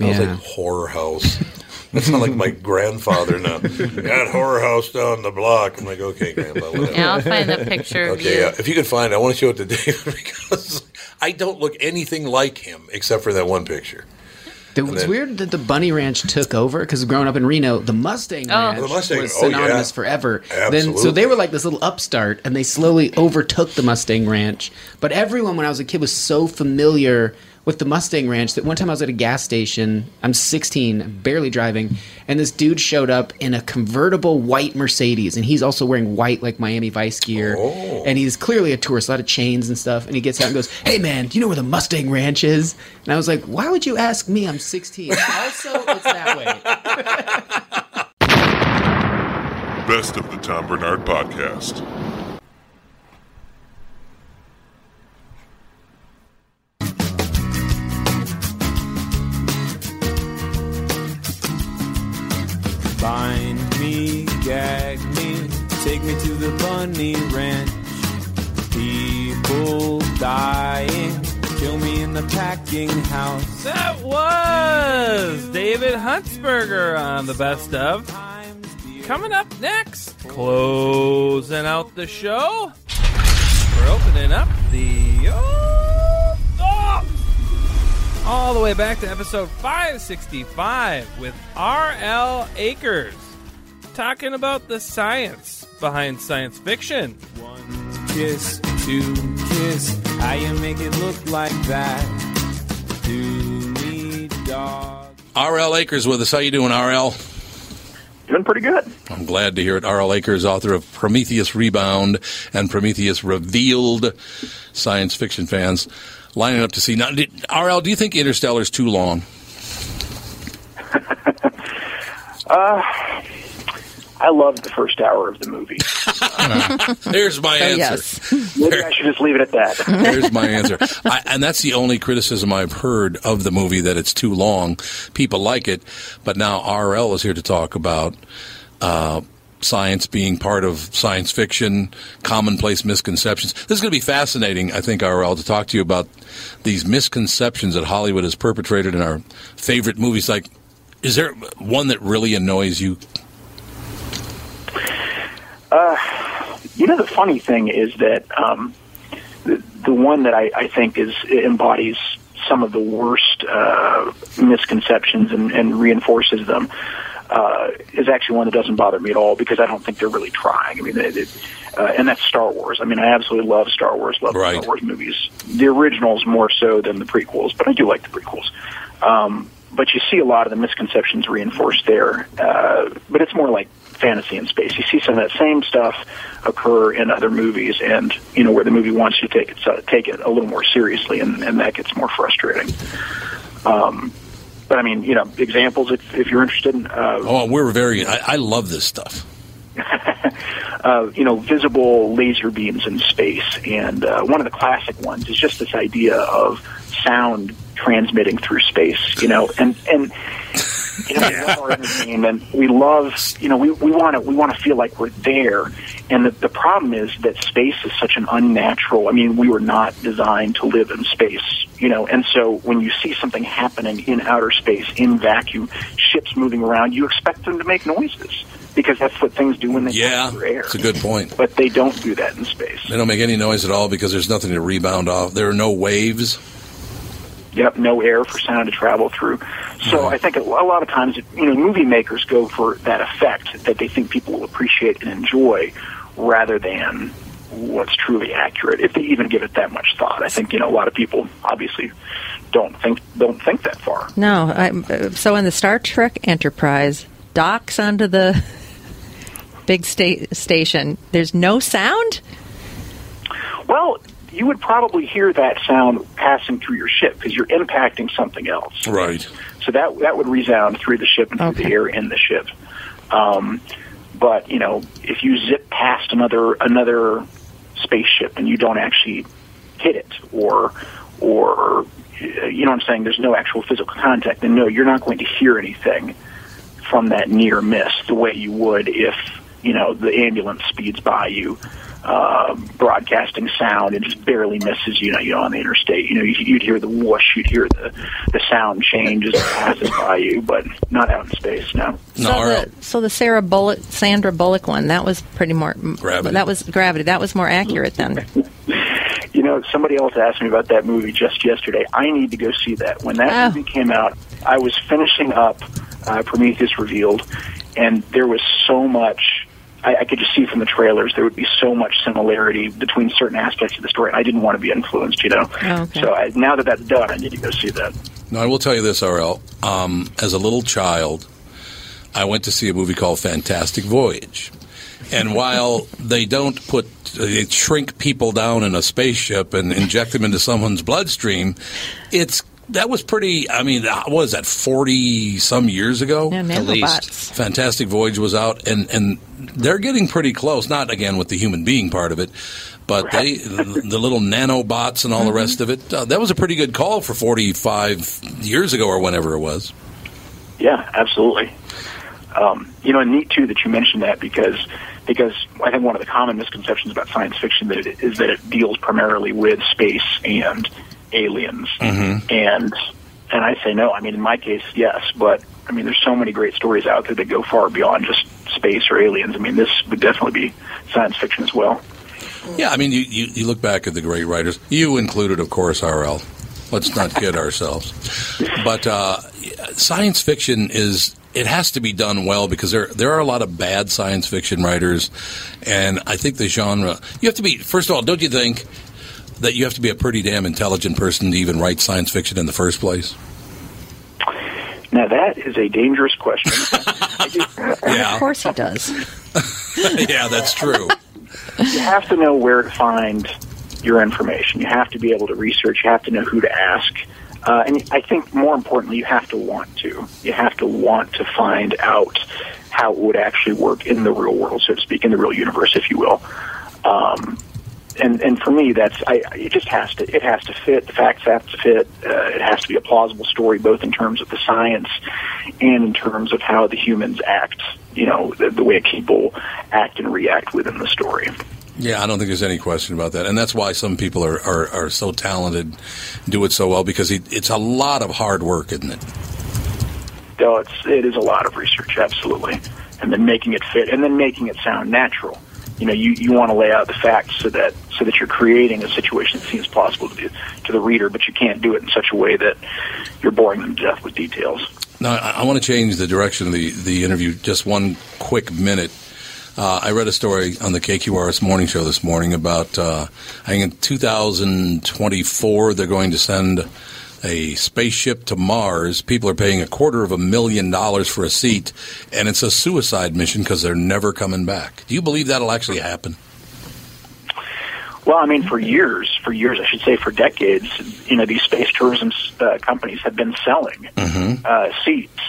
I was Yeah. like horror house. That sounds like my grandfather now. That horror house down the block. I'm like, okay, grandpa. Whatever. Yeah, I'll find the picture of Okay, you. yeah. If you can find it, I want to show it to David because I don't look anything like him except for that one picture. It And was then- weird that the Bunny Ranch took over because growing up in Reno, the Mustang Oh. Ranch The Mustang- was oh, yeah. synonymous forever. Then, so they were like this little upstart, and they slowly overtook the Mustang Ranch. But everyone, when I was a kid, was so familiar with the Mustang Ranch that one time I was at a gas station. I'm 16, barely driving, and this dude showed up in a convertible white Mercedes, and he's also wearing white like Miami Vice gear, Oh. and he's clearly a tourist, a lot of chains and stuff. And he gets out and goes, "Hey man, do you know where the Mustang Ranch is?" And I was like, "Why would you ask me? I'm 16." also, it's that way. Best of the Tom Barnard Podcast. Bind me, gag me, take me to the bunny ranch. People dying, kill me in the packing house. That was David Huntsberger on the best of. Coming up next, closing out the show, we're opening up the. Oh, oh, all the way back to episode 565 with R.L. Akers talking about the science behind science fiction. One kiss, two kiss, how you make it look like that? Do me, dog. R.L. Akers with us. How you doing, R.L.? Doing pretty good. I'm glad to hear it. R.L. Akers, author of Prometheus Rebound and Prometheus Revealed. Science fiction fans lining up to see. Now, did, R.L., do you think Interstellar is too long? Uh, I loved the first hour of the movie. There's my answer. yes. Maybe I should just leave it at that. There's my answer. I, and that's the only criticism I've heard of the movie that it's too long. People like it, but now RL is here to talk about uh, science being part of science fiction, commonplace misconceptions. This is going to be fascinating, I think, RL, to talk to you about these misconceptions that Hollywood has perpetrated in our favorite movies. Like, is there one that really annoys you? Uh, you know, the funny thing is that um, the, the one that I, I think is embodies some of the worst uh, misconceptions and, and reinforces them uh, is actually one that doesn't bother me at all because I don't think they're really trying. I mean, it, it, uh, and that's Star Wars. I mean, I absolutely love Star Wars, love Right. Star Wars movies. The originals more so than the prequels, but I do like the prequels. Um, but you see a lot of the misconceptions reinforced there, uh, but it's more like fantasy in space. You see some of that same stuff occur in other movies, and you know where the movie wants you to take it so, take it a little more seriously, and, and that gets more frustrating. Um, but I mean, you know, examples if, if you're interested. in, Uh, Oh, we're very. I, I love this stuff. uh, you know, visible laser beams in space. And uh, one of the classic ones is just this idea of sound transmitting through space, you know, and, and, you know, we love our entertainment. We love, you know, we, we want to, we want to feel like we're there. And the, the problem is that space is such an unnatural, I mean, we were not designed to live in space, you know, and so when you see something happening in outer space, in vacuum, ships moving around, you expect them to make noises because that's what things do when they Yeah, pass through air. it's a good point. But they don't do that in space. They don't make any noise at all because there's nothing to rebound off. There are no waves. Yep, no air for sound to travel through. So I think a, lot of times, you know, movie makers go for that effect that they think people will appreciate and enjoy, rather than what's truly accurate. If they even give it that much thought, I think you know a lot of people obviously don't think don't think that far. No, uh, so in the Star Trek Enterprise docks onto the big sta- station. There's no sound. Well, you would probably hear that sound passing through your ship because you're impacting something else. Right. So that that would resound through the ship and through the air in the ship. Um, but you know, if you zip past another another spaceship and you don't actually hit it, or or you know what I'm saying, there's no actual physical contact, then no, you're not going to hear anything from that near miss the way you would if, you know, the ambulance speeds by you, uh, broadcasting sound and just barely misses you, know, you know, on the interstate. You know, you'd, you'd hear the whoosh, you'd hear the, the sound change as it passes by you, but not out in space, no. So the, so the Sarah Bullock, Sandra Bullock one, that was pretty more Gravity. That was gravity. That was more accurate then. You know, somebody else asked me about that movie just yesterday. I need to go see that. When that Oh. movie came out, I was finishing up uh, Prometheus Revealed, and there was so much. I, I could just see from the trailers there would be so much similarity between certain aspects of the story. I didn't want to be influenced, you know. Oh, okay. So I, now that that's done, I need to go see that. No, I will tell you this, RL. Um, as a little child, I went to see a movie called Fantastic Voyage. And while they don't put, they shrink people down in a spaceship and inject them into someone's bloodstream, it's that was pretty. I mean, uh, what was that forty some years ago? Yeah, At least. Fantastic Voyage was out, and and they're getting pretty close. Not again with the human being part of it, but they the, the little nanobots and all the rest of it. Uh, that was a pretty good call for forty five years ago or whenever it was. Yeah, absolutely. Um, you know, and neat too that you mentioned that because because I think one of the common misconceptions about science fiction that it, is that it deals primarily with space and aliens, Mm-hmm. and and I say no. I mean, in my case, yes, but I mean, there's so many great stories out there that go far beyond just space or aliens. I mean, this would definitely be science fiction as well. Yeah, I mean, you, you, you look back at the great writers, you included, of course, RL. Let's not kid ourselves. But uh, science fiction is. It has to be done well because there there are a lot of bad science fiction writers, and I think the genre. You have to be first of all. Don't you think that you have to be a pretty damn intelligent person to even write science fiction in the first place? Now that is a dangerous question. Yeah. Of course he does. yeah, that's true. you have to know where to find your information. You have to be able to research. You have to know who to ask. Uh, and I think more importantly, you have to want to. You have to want to find out how it would actually work in the real world, so to speak, in the real universe, if you will. Um, and and for me, that's I, it. Just has to it has to fit. The facts have to fit. Uh, it has to be a plausible story, both in terms of the science and in terms of how the humans act. You know, the, the way people act and react within the story. Yeah, I don't think there's any question about that, and that's why some people are, are, are so talented, do it so well because it, it's a lot of hard work, isn't it? No, it's it is a lot of research, absolutely, and then making it fit, and then making it sound natural. You know, you, you want to lay out the facts so that so that you're creating a situation that seems plausible to the to the reader, but you can't do it in such a way that you're boring them to death with details. Now, I, I want to change the direction of the, the interview just one quick minute. Uh, I read a story on the KQRS morning show this morning about, uh, I think in 2024, they're going to send a spaceship to Mars. People are paying a quarter of a million dollars for a seat, and it's a suicide mission because they're never coming back. Do you believe that'll actually happen? Well, I mean, for years, for years, I should say, for decades, you know, these space tourism uh, companies have been selling uh, seats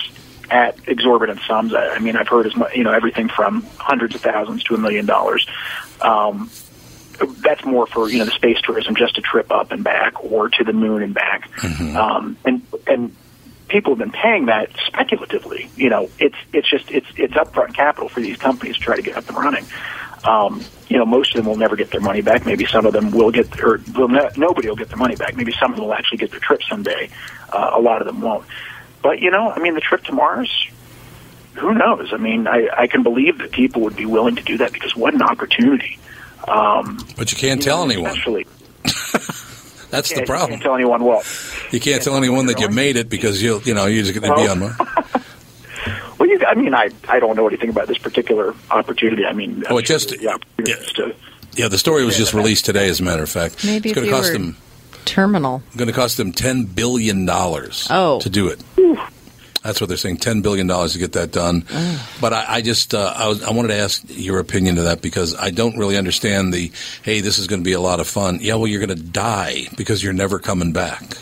at exorbitant sums. I, I mean, I've heard as much, you know, everything from hundreds of thousands to a million dollars. Um, that's more for you know the space tourism, just a trip up and back, or to the moon and back. Um, and and people have been paying that speculatively. You know, it's it's just it's it's upfront capital for these companies to try to get up and running. Um, you know, most of them will never get their money back. Maybe some of them will get, or will no, nobody will get their money back. Maybe some of them will actually get their trip someday. Uh, a lot of them won't. But you know, I mean, the trip to Mars. Who knows? I mean, I, I can believe that people would be willing to do that because what an opportunity. Um, But you can't tell anyone. That's Yeah, the problem. You can't tell anyone what. You can't tell anyone that you made it because you you know you're just going to be on Mars. Well, you, I mean, I I don't know anything about this particular opportunity. I mean, Oh, it just yeah, to, yeah. The story was just released today, as a matter of fact. Maybe it's if going you to cost were them terminal. going to cost them ten billion dollars Oh. to do it. That's what they're saying, ten billion dollars to get that done. But I, I just uh, I, was, I wanted to ask your opinion to that because I don't really understand the hey, this is going to be a lot of fun. Yeah, well, you're going to die because you're never coming back.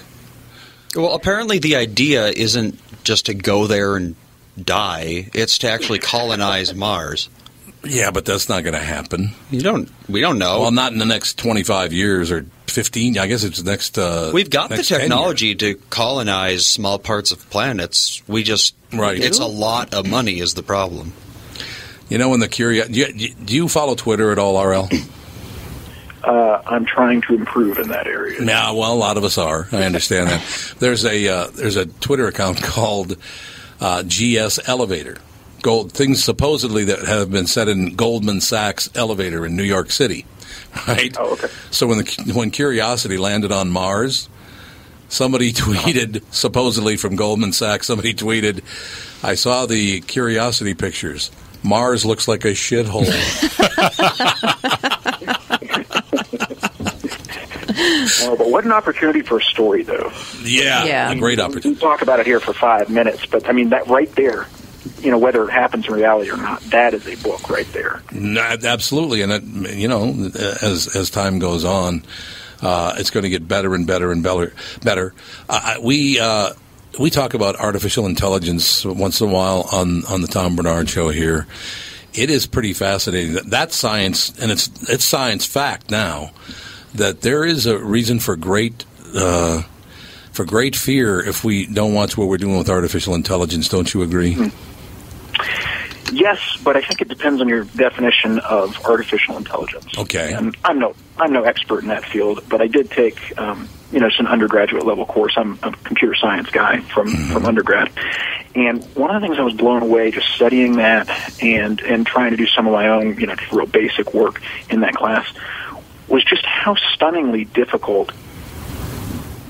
Well, apparently the idea isn't just to go there and die; it's to actually colonize Mars. Yeah, but that's not going to happen. You don't. We don't know. Well, not in the next twenty five years or fifteen. I guess it's next. Uh, We've got the next 10 years. technology to colonize small parts of planets. We just Right. It's a lot of money is the problem. You know, in the curious. Do you, do you follow Twitter at all, RL? Uh, I'm trying to improve in that area. Yeah, well, a lot of us are. I understand that. There's a uh, there's a Twitter account called uh, GS Elevator. Gold things supposedly that have been said in Goldman Sachs elevator in New York City, right? Oh, okay. So when the when Curiosity landed on Mars, somebody tweeted supposedly from Goldman Sachs. Somebody tweeted, "I saw the Curiosity pictures. Mars looks like a shithole." Uh, but what an opportunity for a story, though. Yeah, Yeah. a great We opportunity. can talk about it here for five minutes, but I mean that right there. You know whether it happens in reality or not. That is a book right there. No, absolutely, and it, you know, as as time goes on, uh, it's going to get better and better and better. Better. Uh, we uh, we talk about artificial intelligence once in a while on on the Tom Barnard Show here. It is pretty fascinating that that science, and it's it's science fact now that there is a reason for great. Uh, for great fear, if we don't watch what we're doing with artificial intelligence, don't you agree? Yes, but I think it depends on your definition of artificial intelligence. Okay. And I'm no I'm no expert in that field, but I did take um, you know it's an undergraduate level course. I'm a computer science guy from from undergrad, and one of the things I was blown away just studying that and and trying to do some of my own you know real basic work in that class was just how stunningly difficult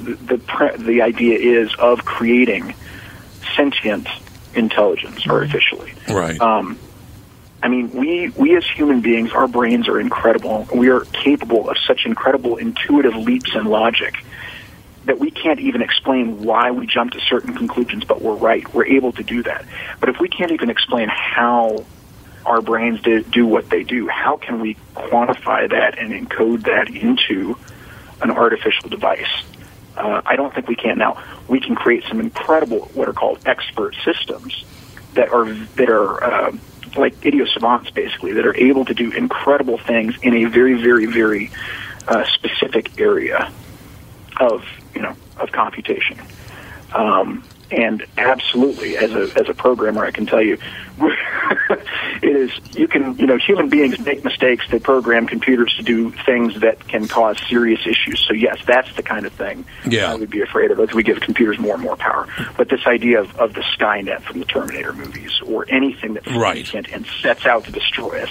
the the, the idea is of creating sentient intelligence artificially. Right. Um, I mean, we we as human beings, our brains are incredible. We are capable of such incredible intuitive leaps in logic that we can't even explain why we jump to certain conclusions, but we're right. We're able to do that. But if we can't even explain how our brains do, do what they do, how can we quantify that and encode that into an artificial device? Uh, I don't think we can. Now, we can create some incredible, what are called expert systems that are that are uh, like idiot savants, basically, that are able to do incredible things in a very, very, very uh, specific area of you know of computation. Um, and absolutely, as a as a programmer, I can tell you, it is you can you know human beings make mistakes. They program computers to do things that can cause serious issues. So yes, that's the kind of thing Yeah. I would be afraid of as we give computers more and more power. But this idea of, of the Skynet from the Terminator movies, or anything that's Right. and sets out to destroy us,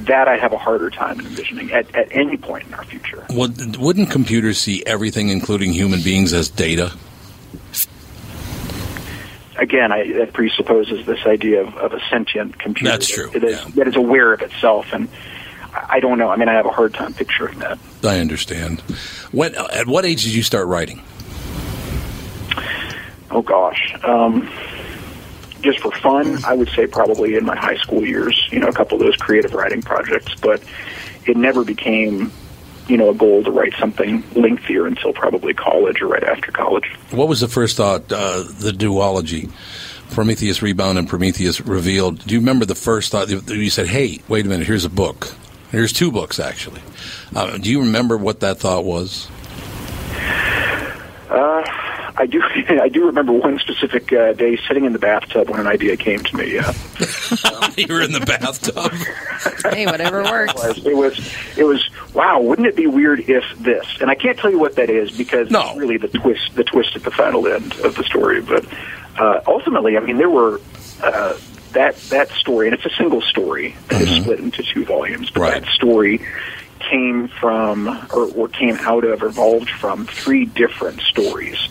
that I have a harder time envisioning at, at any point in our future. Would, wouldn't computers see everything, including human beings, as data? Again, I, that presupposes this idea of, of a sentient computer. That's true, That is, that is aware of itself, and I I don't know. I mean, I have a hard time picturing that. I understand. When, at what age did you start writing? Oh gosh, um, just for fun, I would say probably in my high school years. You know, a couple of those creative writing projects, but it never became, you know, a goal to write something lengthier until probably college or right after college. What was the first thought? Uh, the duology, Prometheus Rebound and Prometheus Revealed. Do you remember the first thought? You said, "Hey, wait a minute. Here's a book. Here's two books, actually." Uh, do you remember what that thought was? Uh, I do. I do remember one specific uh, day sitting in the bathtub when an idea came to me. Yeah. you were in the bathtub. hey, whatever works. It was. It was. Wow. Wouldn't it be weird if this? And I can't tell you what that is because it's really the twist. The twist at the final end of the story. But uh, ultimately, I mean, there were. Uh, that that story, and it's a single story that is split into two volumes. But that story came from, or, or came out of, evolved from three different stories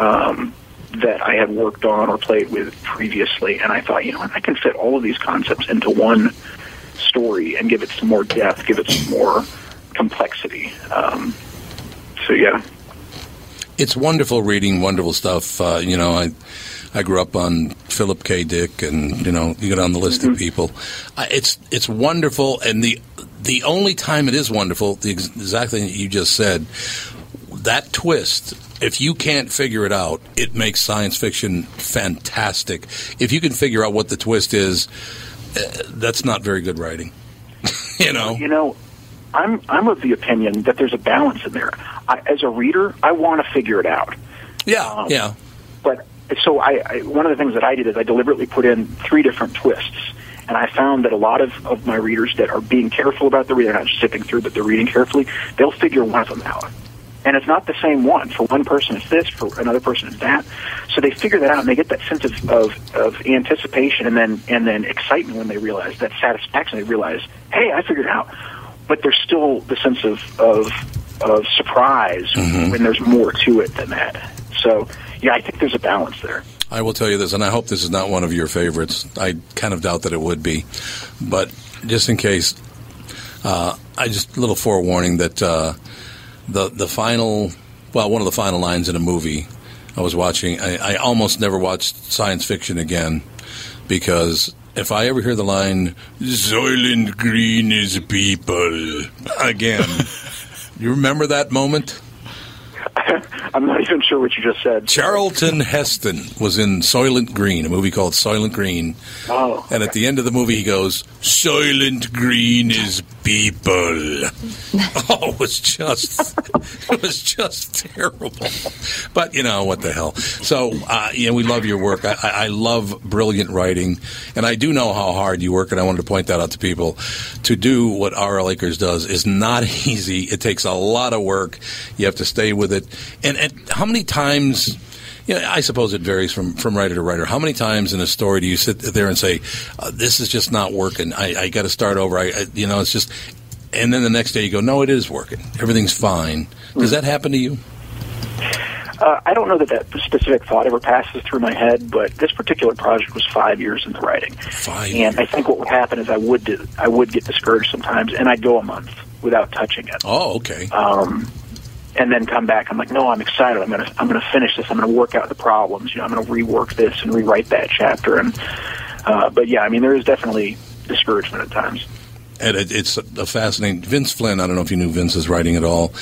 um, that I had worked on or played with previously, and I thought, you know, what, I can fit all of these concepts into one story and give it some more depth, give it some more complexity. Um, so yeah, It's wonderful reading, wonderful stuff. Uh, you know, I I grew up on Philip K. Dick, and you know, you get on the list of people. Uh, it's it's wonderful, and the the only time it is wonderful, the ex- exact thing that you just said, that twist. If you can't figure it out, it makes science fiction fantastic. If you can figure out what the twist is, uh, that's not very good writing. you know, you know, I'm I'm of the opinion that there's a balance in there. I, as a reader, I want to figure it out. Yeah, yeah. But so I, I, one of the things that I did is I deliberately put in three different twists, and I found that a lot of, of my readers that are being careful about the reading, they're not just zipping through, but they're reading carefully, they'll figure one of them out. And it's not the same one. For one person, it's this. For another person, it's that. So they figure that out, and they get that sense of, of, of anticipation, and then and then excitement when they realize that satisfaction. They realize, hey, I figured it out. But there's still the sense of of, of surprise when there's more to it than that. So yeah, I think there's a balance there. I will tell you this, and I hope this is not one of your favorites. I kind of doubt that it would be, but just in case, uh, I just a little forewarning that uh, the the final, well, one of the final lines in a movie I was watching. I, I almost never watched science fiction again because if I ever hear the line "Soylent Green is people" again, you remember that moment? I'm not even sure what you just said. Charlton Heston was in Soylent Green, a movie called Soylent Green. Oh. And at the end of the movie, he goes, Soylent Green is people. oh, it was just, it was just terrible. But, you know, what the hell. So, uh, yeah, we love your work. I, I love brilliant writing. And I do know how hard you work, and I wanted to point that out to people. To do what R.L. Akers does is not easy. It takes a lot of work. You have to stay with it. And, and how many times... You know, I suppose it varies from, from writer to writer. How many times in a story do you sit there and say, uh, "This is just not working. I, I got to start over." I, I, you know, it's just, and then the next day you go, "No, it is working. Everything's fine." Does that happen to you? Uh, I don't know that that specific thought ever passes through my head, but this particular project was five years in the writing. Five. And I think what would happen is I would do, I would get discouraged sometimes, and I'd go a month without touching it. Oh, okay. Um, and then come back. I'm like, no, I'm excited. I'm gonna I'm gonna finish this. I'm gonna work out the problems. You know, I'm gonna rework this and rewrite that chapter. And uh, but yeah, I mean, there is definitely discouragement at times. And it, it's a fascinating. Vince Flynn. I don't know if you knew Vince's writing at all.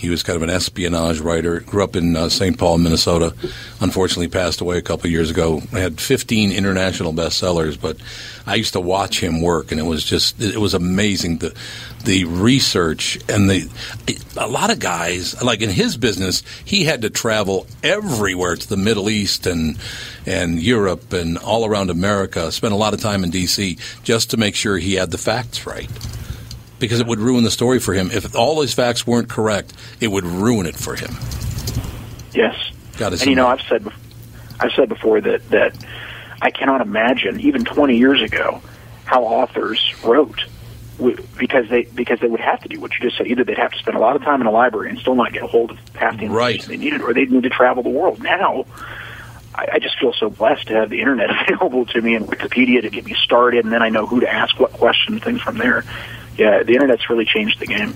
He was kind of an espionage writer. Grew up in uh, St. Paul, Minnesota. Unfortunately, passed away a couple of years ago. Had 15 international bestsellers, but I used to watch him work, and it was just it was amazing the the research and the a lot of guys like in his business he had to travel everywhere to the Middle East and and Europe and all around America. Spent a lot of time in D.C. just to make sure he had the facts right because it would ruin the story for him. If all his facts weren't correct, it would ruin it for him. Yes. Got and you know, I've said, I've said before that that I cannot imagine even 20 years ago how authors wrote because they because they would have to do what you just said. Either they'd have to spend a lot of time in a library and still not get a hold of half the information they needed, or they'd need to travel the world. Now, I, I just feel so blessed to have the internet available to me and Wikipedia to get me started, and then I know who to ask what questions, things from there. Yeah, the internet's really changed the game.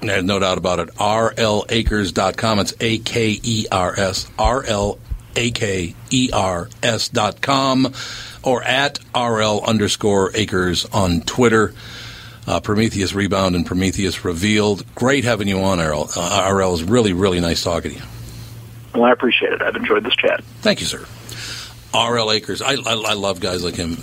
There's no doubt about it. RLAkers.com. It's A K E R S. R L A K E R S dot com or at RL underscore Akers on Twitter. Uh, Prometheus Rebound and Prometheus Revealed. Great having you on, RL. Uh, RL is really, really nice talking to you. Well, I appreciate it. I've enjoyed this chat. Thank you, sir. RL Akers. I, I, I love guys like him.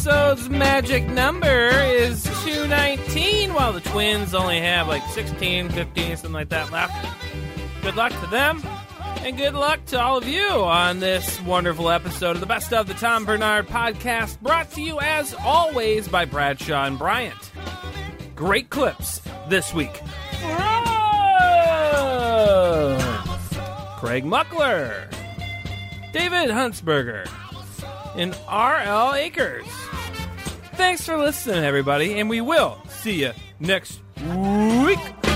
Episode's magic number is 219, while the twins only have like 16, 15, something like that left. Good luck to them, and good luck to all of you on this wonderful episode of the Best of the Tom Barnard podcast, brought to you as always by Bradshaw and Bryant. Great clips this week. Craig Muckler, David Huntsberger, and R.L. Akers. Thanks for listening, everybody, and we will see you next week.